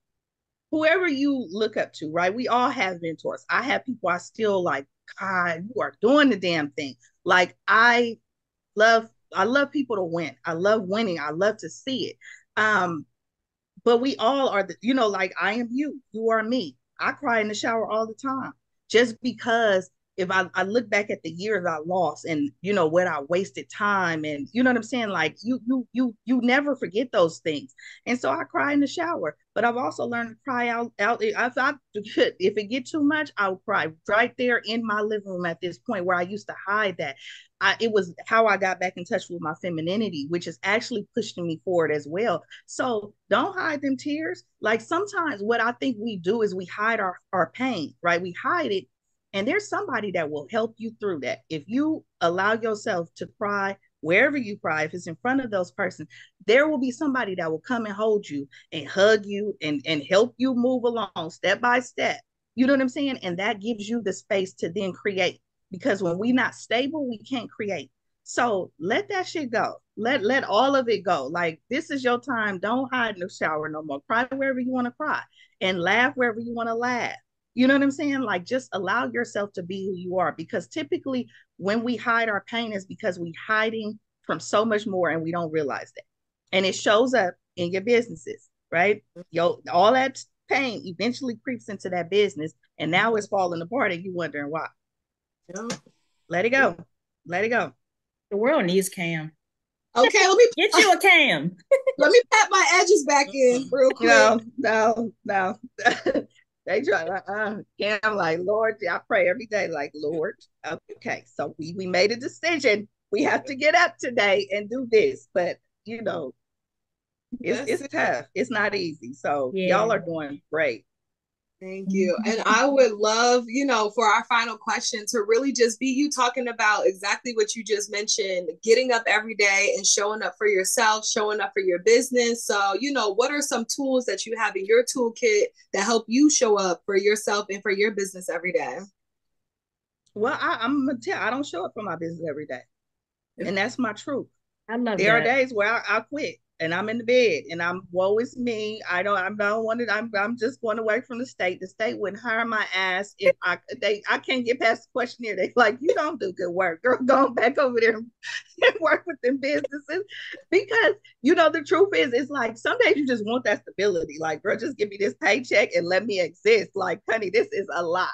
whoever you look up to, right? We all have mentors. I have people I still like, God, you are doing the damn thing. Like I love, I love people to win. I love winning. I love to see it. Um, but we all are the, you know, like I am you, you are me. I cry in the shower all the time just because if I, I look back at the years I lost and you know what I wasted time and you know what I'm saying? Like you you you you never forget those things. And so I cry in the shower but I've also learned to cry out out if I if it get too much I'll cry right there in my living room at this point where I used to hide that I, it was how I got back in touch with my femininity, which is actually pushing me forward as well. So don't hide them tears. Like sometimes what I think we do is we hide our, our pain, right? We hide it and there's somebody that will help you through that. If you allow yourself to cry wherever you cry, if it's in front of those persons, there will be somebody that will come and hold you and hug you and, and help you move along step by step. You know what I'm saying? And that gives you the space to then create. Because when we're not stable, we can't create. So let that shit go. Let let all of it go. Like this is your time. Don't hide in the shower no more. Cry wherever you want to cry and laugh wherever you want to laugh. You know what I'm saying? Like just allow yourself to be who you are because typically when we hide our pain is because we hiding from so much more and we don't realize that. And it shows up in your businesses, right? Mm-hmm. Yo, all that pain eventually creeps into that business and now it's falling apart and you wondering why. Yeah. Let it go. Let it go. The world needs Camm. Okay, let me get you a cam. let me pat my edges back in real quick. No, no, no. They try uh, uh and I'm like, Lord, I pray every day, like, Lord, okay, so we we made a decision. We have to get up today and do this. But you know, it's it's tough. It's not easy. So yeah. y'all are doing great. Thank you. And I would love, you know, for our final question to really just be you talking about exactly what you just mentioned getting up every day and showing up for yourself, showing up for your business. So, you know, what are some tools that you have in your toolkit that help you show up for yourself and for your business every day? Well, I, am gonna tell I don't show up for my business every day. And that's my truth. I love there that. are days where I, I quit and I'm in the bed and I'm woe is me. I don't I don't want to I'm I'm just going away from the state. The state wouldn't hire my ass if I they I can't get past the questionnaire. They like you don't do good work. Girl, go back over there and work with them businesses. Because you know the truth is it's like some days you just want that stability. Like, girl, just give me this paycheck and let me exist. Like, honey, this is a lot.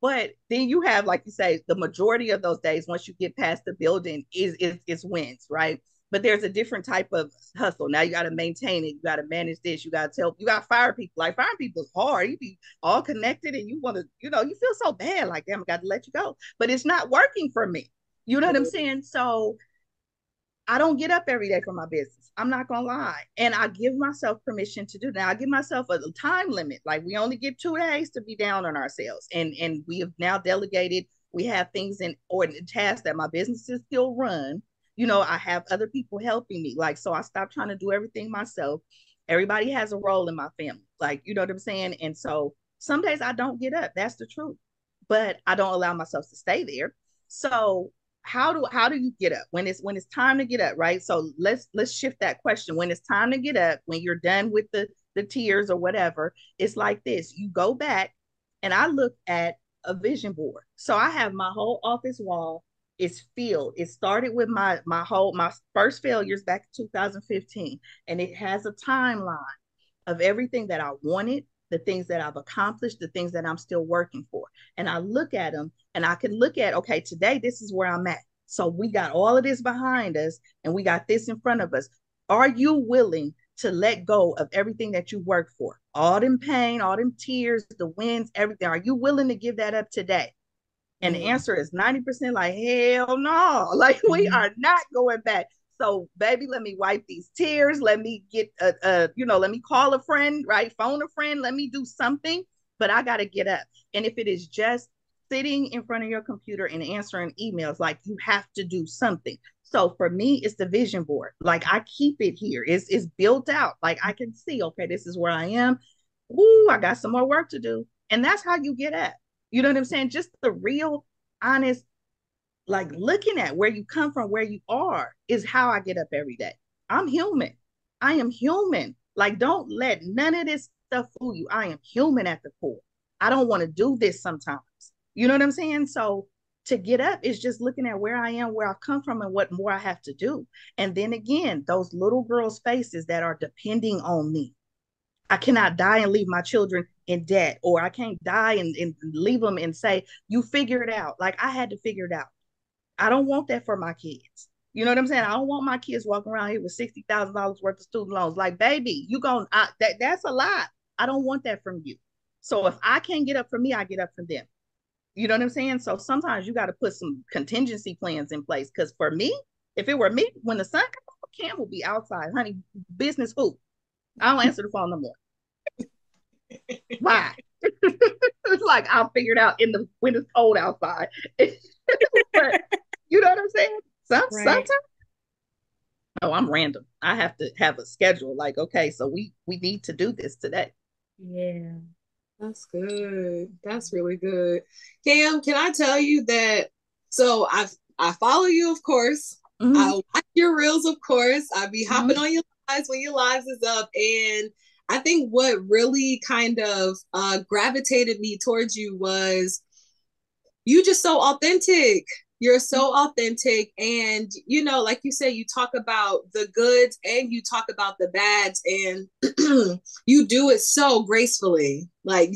But then you have, like you say, the majority of those days, once you get past the building, is is is wins, right? But there's a different type of hustle. Now you got to maintain it. You got to manage this. You got to tell. You got to fire people. Like firing people is hard. You be all connected, and you want to, you know, you feel so bad. Like damn, I got to let you go. But it's not working for me. You know what I'm saying? So I don't get up every day for my business. I'm not gonna lie, and I give myself permission to do that. I give myself a time limit. Like we only get two days to be down on ourselves, and and we have now delegated. We have things in or tasks that my businesses still run you know, I have other people helping me. Like, so I stopped trying to do everything myself. Everybody has a role in my family. Like, you know what I'm saying? And so some days I don't get up. That's the truth. But I don't allow myself to stay there. So how do how do you get up when it's when it's time to get up, right? So let's let's shift that question. When it's time to get up, when you're done with the the tears or whatever, it's like this. You go back and I look at a vision board. So I have my whole office wall is filled. It started with my my whole my first failures back in 2015, and it has a timeline of everything that I wanted, the things that I've accomplished, the things that I'm still working for. And I look at them and I can look at, okay, today this is where I'm at. So we got all of this behind us and we got this in front of us. Are you willing to let go of everything that you worked for? All them pain, all them tears, the wins, everything. Are you willing to give that up today? And the mm-hmm. answer is 90% like, hell no. Like, we mm-hmm. are not going back. So, baby, let me wipe these tears. Let me get a, a, you know, let me call a friend, right? Phone a friend. Let me do something, but I got to get up. And if it is just sitting in front of your computer and answering emails, like you have to do something. So for me, it's the vision board. Like I keep it here. It's it's built out. Like I can see, okay, this is where I am. Ooh, I got some more work to do. And that's how you get up. You know what I'm saying? Just the real, honest, like looking at where you come from, where you are, is how I get up every day. I'm human. I am human. Like, don't let none of this stuff fool you. I am human at the core. I don't want to do this sometimes. You know what I'm saying? So to get up is just looking at where I am, where I come from, and what more I have to do. And then again, those little girls' faces that are depending on me. I cannot die and leave my children in debt or I can't die and, and leave them and say, you figure it out. Like I had to figure it out. I don't want that for my kids. You know what I'm saying? I don't want my kids walking around here with sixty thousand dollars worth of student loans. Like, baby, you going to that that's a lot. I don't want that from you. So if I can't get up for me, I get up for them. You know what I'm saying? So sometimes you got to put some contingency plans in place. Because for me, if it were me, when the sun comes up, Camm will be outside, honey. Business who? I don't answer the phone no more. Why? it's like I'll figure it out in the when it's cold outside. but you know what I'm saying? Some, right. Sometimes. Oh, I'm random. I have to have a schedule. Like, okay, so we we need to do this today. Yeah, that's good. That's really good. Camm, can I tell you that? So I I follow you, of course. Mm-hmm. I watch your reels, of course. I be hopping mm-hmm. on your lives when your lives is up, and I think what really kind of uh, gravitated me towards you was you just so authentic. You're so authentic. And, you know, like you said, you talk about the goods and you talk about the bads, and you do it so gracefully. Like,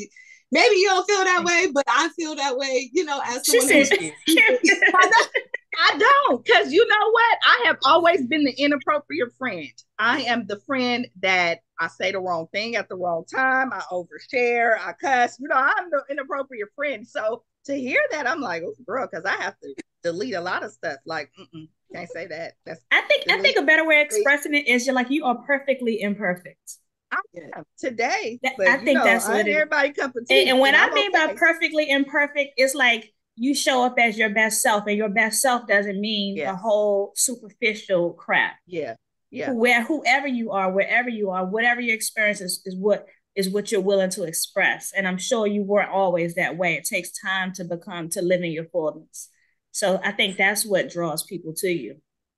maybe you don't feel that way, but I feel that way, you know, as someone I don't, because you know what? I have always been the inappropriate friend. I am the friend that I say the wrong thing at the wrong time. I overshare. I cuss. You know, I'm the inappropriate friend. So to hear that, I'm like, oh, girl, because I have to delete a lot of stuff. Like, can't say that. That's I think delete. I think a better way of expressing it is you're like you are perfectly imperfect. I am today. I think know, that's what everybody comes. And, and when I mean okay. by perfectly imperfect, it's like you show up as your best self, and your best self doesn't mean the whole superficial crap. Yeah. Yeah. Where whoever you are, wherever you are, whatever your experience is, is what is what you're willing to express. And I'm sure you weren't always that way. It takes time to become to live in your fullness. So I think that's what draws people to you.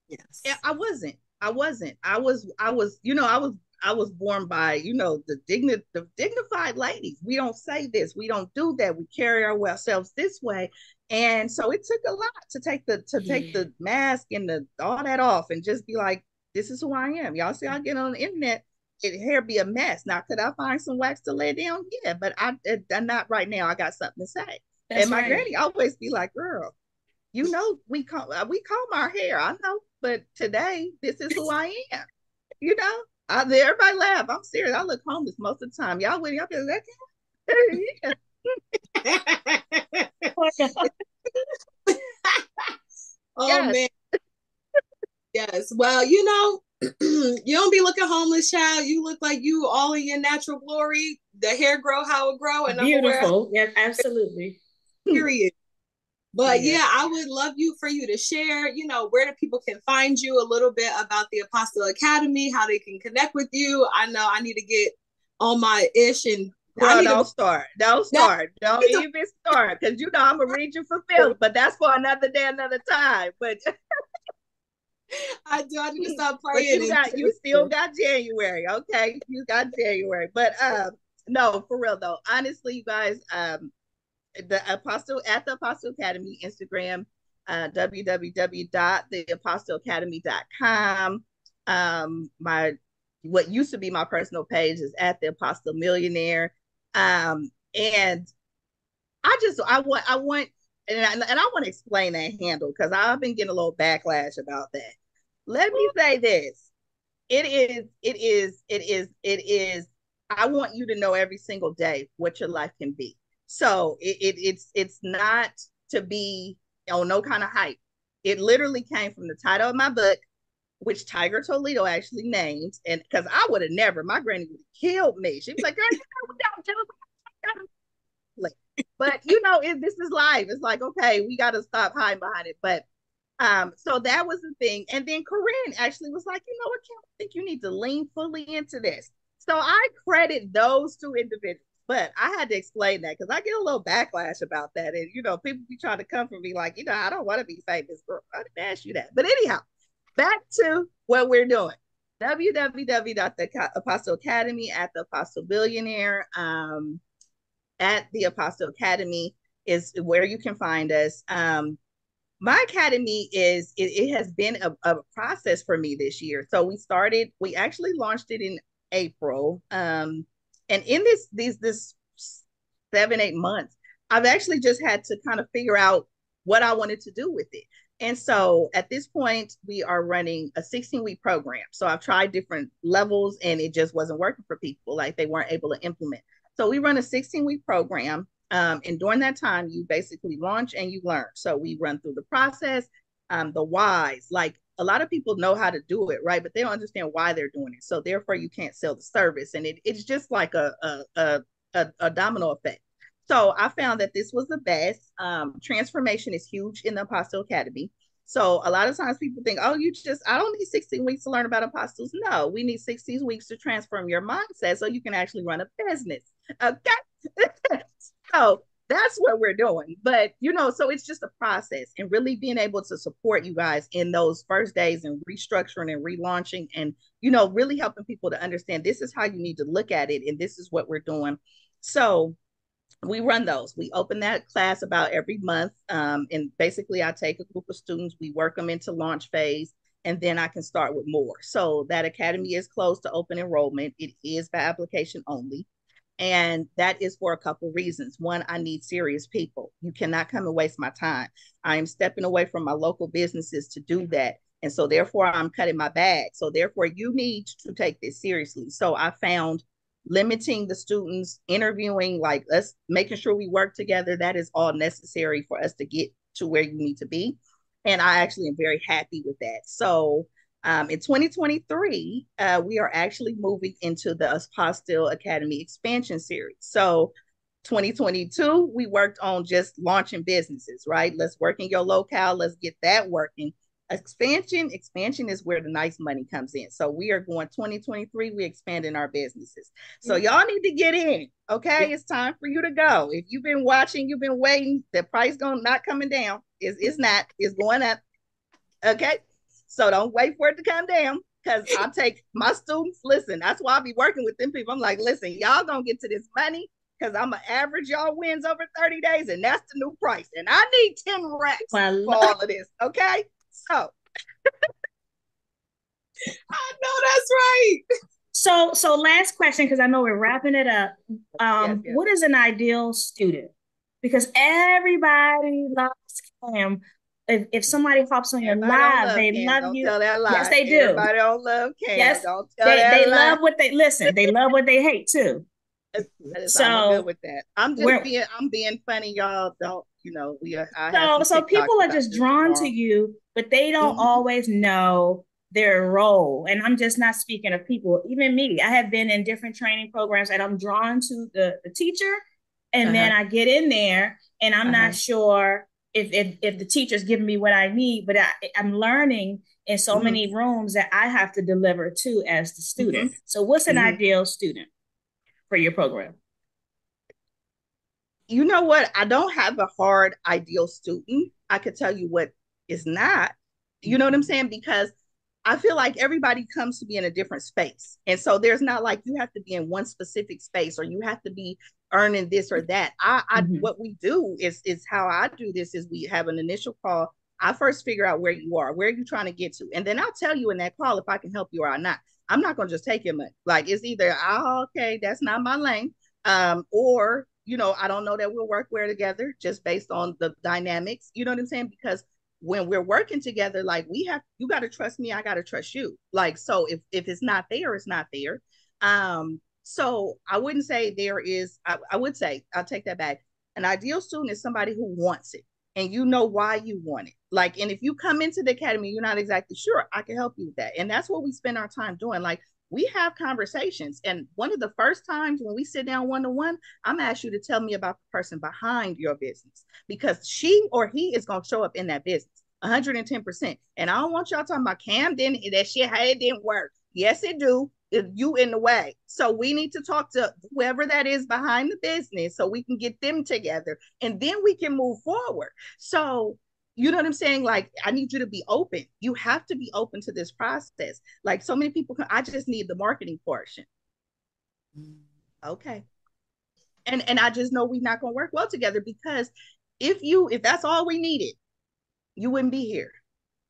Yes. Yeah, I wasn't. I wasn't. I was I was, you know, I was I was born by, you know, the digni- the dignified ladies. We don't say this, we don't do that. We carry ourselves this way. And so it took a lot to take the to take the mask and the all that off and just be like, this is who I am. Y'all see I get on the internet, it hair be a mess. Now, could I find some wax to lay down? Yeah, but I, I'm uh, not right now. I got something to say. That's and my right. granny always be like, girl, you know, we comb uh, we comb our hair. I know, but today this is who I am. You know, I, everybody laugh. I'm serious. I look homeless most of the time. Y'all with y'all be like, oh yes. man. Yes. Well, you know, you don't be looking homeless, child. You look like you all in your natural glory. The hair grow how it grow, and beautiful. Yeah, absolutely. Period. But yeah. yeah, I would love you for you to share, you know, where the people can find you a little bit about the Apostille Academy, how they can connect with you. I know I need to get on my ish and no, don't to... start. Don't start. No, don't even start. Cause you know I'm a region fulfilled, but that's for another day, another time. But I do. I need to stop praying. But you got you still got January. Okay. You got January. But um no, for real though. Honestly, you guys, um the apostille at the apostille academy instagram uh www.theapostilleacademy.com um my what used to be my personal page is at the apostille millionaire um and i just i want i want and I, and I want to explain that handle because I've been getting a little backlash about that. Let me say this. It is, it is, it is, it is. I want you to know every single day what your life can be. So it, it it's it's not to be on no kind of hype. It literally came from the title of my book, which Tiger Toledo actually named. And because I would have never, my granny would have killed me. She was like, girl, don't tell but you know, it, this is life. It's like, okay, we got to stop hiding behind it. But um, so that was the thing. And then Corinne actually was like, you know what, I think you need to lean fully into this. So I credit those two individuals. But I had to explain that because I get a little backlash about that. And, you know, people be trying to come for me like, you know, I don't want to be famous, girl. I didn't ask you that. But anyhow, back to what we're doing www.the Academy at the Apostille Billionaire. Um, at the Apostille Academy is where you can find us. Um, my academy is it, it has been a, a, process for me this year. So we started, we actually launched it in April. Um, and in this these this seven, eight months, I've actually just had to kind of figure out what I wanted to do with it. And so at this point, we are running a 16 week program. So I've tried different levels and it just wasn't working for people. Like they weren't able to implement. So we run a 16 week program. Um, and during that time, you basically launch and you learn. So we run through the process, um, the whys. Like a lot of people know how to do it, right? But they don't understand why they're doing it. So therefore, you can't sell the service. And it, it's just like a, a, a, a, domino effect. So I found that this was the best. Um, transformation is huge in the Apostille Academy. So a lot of times people think, oh, you just, I don't need 16 weeks to learn about apostilles. No, we need 16 weeks to transform your mindset so you can actually run a business. Okay. so that's what we're doing. But, you know, so it's just a process and really being able to support you guys in those first days and restructuring and relaunching and, you know, really helping people to understand this is how you need to look at it and this is what we're doing. So we run those. We open that class about every month. Um, and basically, I take a group of students, we work them into launch phase, and then I can start with more. So that academy is closed to open enrollment. It is by application only. And that is for a couple reasons. One, I need serious people. You cannot come and waste my time. I am stepping away from my local businesses to do that. And so therefore I'm cutting my bag. So therefore you need to take this seriously. So I found limiting the students, interviewing, like us making sure we work together. That is all necessary for us to get to where you need to be. And I actually am very happy with that. So um, in 2023, uh, we are actually moving into the Apostille Academy expansion series. So 2022, we worked on just launching businesses, right? Let's work in your locale. Let's get that working. Expansion expansion is where the nice money comes in. So we are going 2023 we're expanding our businesses. So y'all need to get in okay? It's time for you to go. If you've been watching you've been waiting the price going not coming down. Is it's not. It's going up okay so don't wait for it to come down because i take my students listen that's why i be working with them people i'm like listen y'all gonna get to this money because I'm gonna average y'all wins over 30 days, and that's the new price. And I need 10 racks well, for all of this. Okay. So I know that's right. So, so last question, because I know we're wrapping it up. Um, yes, yes. What is an ideal student? Because everybody loves Camm. If, if somebody hops on your live, they Camm. love don't you. Yes, they do. Everybody don't love Camm. Yes, don't tell they, they love what they listen. They love what they hate too. so I'm good with that. I'm just being I'm being funny, y'all. Don't you know? We are. I so so people are just drawn to you but they don't mm-hmm. always know their role. And I'm just not speaking of people, even me. I have been in different training programs and I'm drawn to the, the teacher. And uh-huh. then I get in there and I'm uh-huh. not sure if, if, if the teacher's giving me what I need, but I, am learning in so mm-hmm. many rooms that I have to deliver to as the student. Mm-hmm. So what's an mm-hmm. ideal student for your program? You know what? I don't have a hard ideal student. I could tell you what is not. You know what I'm saying? Because I feel like everybody comes to be in a different space. And so there's not like you have to be in one specific space or you have to be earning this or that. I, I mm-hmm. what we do is is how I do this is we have an initial call. I first figure out where you are, where are you trying to get to, and then I'll tell you in that call if I can help you or not. I'm not gonna just take your money. Like it's either oh, okay, that's not my lane, um, or you know, I don't know that we'll work well together just based on the dynamics. You know what I'm saying? Because when we're working together, like we have, you got to trust me, I got to trust you. Like, so if, if it's not there, it's not there. Um, so I wouldn't say there is, I, I would say, I'll take that back. An ideal student is somebody who wants it and you know why you want it. Like, and if you come into the academy, you're not exactly sure, I can help you with that. And that's what we spend our time doing. Like, we have conversations. And one of the first times when we sit down one to one, I'm ask you to tell me about the person behind your business because she or he is going to show up in that business 110%. And I don't want y'all talking about Camm didn't that shit how it didn't work. Yes, it do. If You in the way. So we need to talk to whoever that is behind the business so we can get them together and then we can move forward. So you know what I'm saying? Like, I need you to be open. You have to be open to this process. Like, so many people, I just need the marketing portion. Okay. And and I just know we're not gonna work well together because if you if that's all we needed, you wouldn't be here.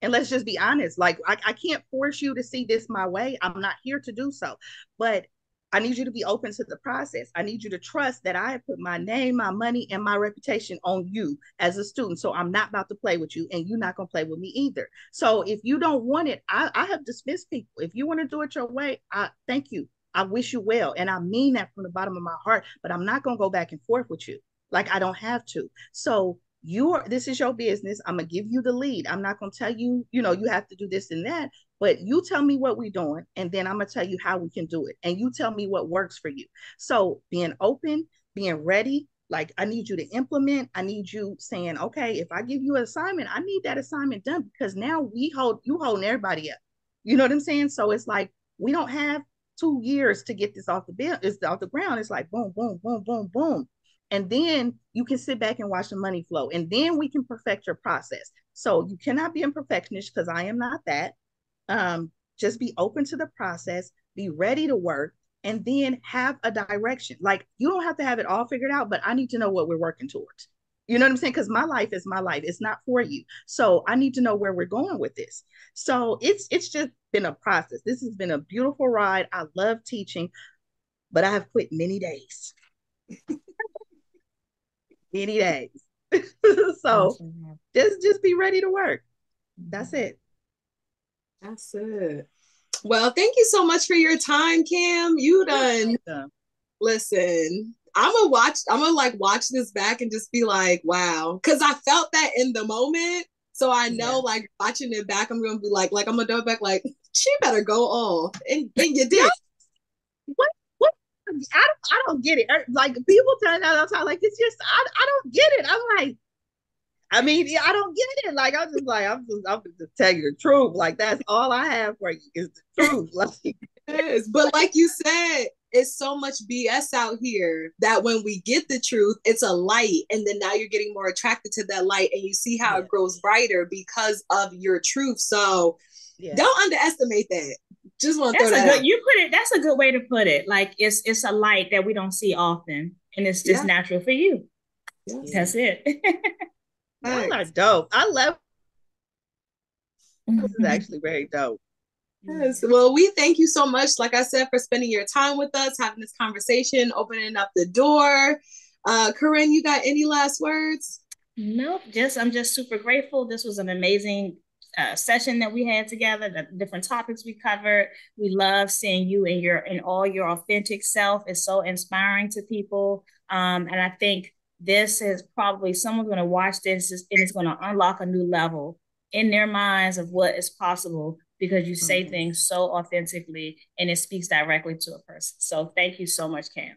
And let's just be honest. Like, I, I can't force you to see this my way. I'm not here to do so. But I need you to be open to the process. I need you to trust that I have put my name, my money, and my reputation on you as a student. So I'm not about to play with you, and you're not going to play with me either. So if you don't want it, I, I have dismissed people. If you want to do it your way, I thank you. I wish you well. And I mean that from the bottom of my heart, but I'm not going to go back and forth with you. Like I don't have to. So you're this is your business. I'm gonna give you the lead. I'm not gonna tell you, you know, you have to do this and that, but you tell me what we're doing, and then I'm gonna tell you how we can do it. And you tell me what works for you. So being open, being ready, like I need you to implement. I need you saying, okay, if I give you an assignment, I need that assignment done because now we hold you holding everybody up. You know what I'm saying? So it's like we don't have two years to get this off the bill, it's off the ground. It's like boom, boom, boom, boom, boom. And then you can sit back and watch the money flow. And then we can perfect your process. So you cannot be a perfectionist because I am not that. Um, just be open to the process, be ready to work, and then have a direction. Like you don't have to have it all figured out, but I need to know what we're working towards. You know what I'm saying? Because my life is my life. It's not for you. So I need to know where we're going with this. So it's it's just been a process. This has been a beautiful ride. I love teaching, but I have quit many days. many days. so just just be ready to work. That's it. That's it. Well, thank you so much for your time, Camm. You done. Listen, I'm gonna watch. I'm gonna like watch this back and just be like, wow, because I felt that in the moment. So I know, yeah. like watching it back, I'm gonna be like, like I'm gonna do it back, like she better go off, and and you did. What? What? I don't. I don't get it. Er, like people tell me all the time, like it's just I. I don't get it. I'm like, I mean, I don't get it. Like I'm just like I'm just I'm just tell you the truth. Like that's all I have for you is the truth. Like yes, but like you said, it's so much BS out here that when we get the truth, it's a light. And then now you're getting more attracted to that light and you see how yeah. it grows brighter because of your truth. So yeah. don't underestimate that. Just want to throw that good, out. You put it, that's a good way to put it. Like it's it's a light that we don't see often. And it's just yeah. natural for you. That's it. Y'all are dope. I love this is actually very dope. Yes. Well, we thank you so much, like I said, for spending your time with us, having this conversation, opening up the door. Uh, Corinne, you got any last words? Nope. Just I'm just super grateful. This was an amazing uh, session that we had together. The different topics we covered. We love seeing you and your and all your authentic self. is so inspiring to people. Um, and I think this is probably someone's going to watch this and it's going to unlock a new level in their minds of what is possible because you say mm-hmm. things so authentically and it speaks directly to a person. So thank you so much, Camm.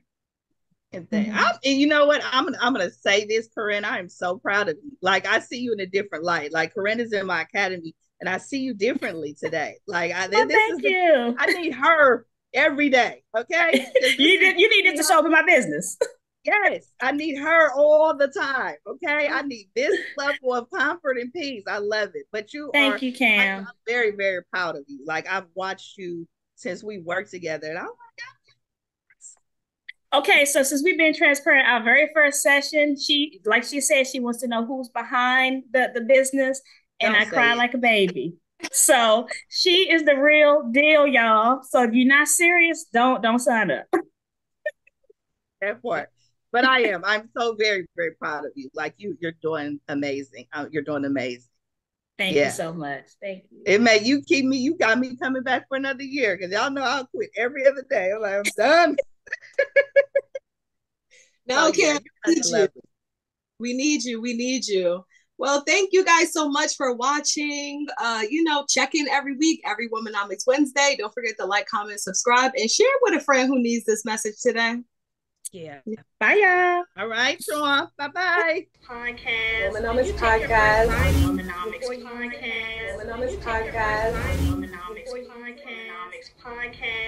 And, mm-hmm. and you know what? I'm gonna, I'm gonna say this, Corinne. I am so proud of you. Like I see you in a different light. Like Corinne is in my academy, and I see you differently today. Like I, well, thank you. The, I need her every day. Okay, you did. You needed to show up in my business. Yes, I need her all the time. Okay, I need this level of comfort and peace. I love it. But you, thank are, you, Camm. I'm very, very proud of you. Like I've watched you since we worked together, and oh my god. Okay, so since we've been transparent, our very first session, she, like she said, she wants to know who's behind the the business, and Don't I cry it. like a baby. So she is the real deal, y'all. So if you're not serious, don't don't sign up. That part but I am. I'm so very, very proud of you. Like you, you're doing amazing. Uh, you're doing amazing. Thank yeah. you so much. Thank you. It may you keep me. You got me coming back for another year because y'all know I'll quit every other day. I'm like, I'm done. no, Kim, we need you. We need you. We need you. Well, thank you guys so much for watching. Uh, you know, check in every week, every Womenomics Wednesday. Don't forget to like, comment, subscribe, and share with a friend who needs this message today. Yeah. Bye, y'all. All right, Sean. Bye bye. Podcast. Womenomics Podcast. Womenomics Podcast. Womenomics Podcast. Womenomics Podcast. Womenomics Podcast.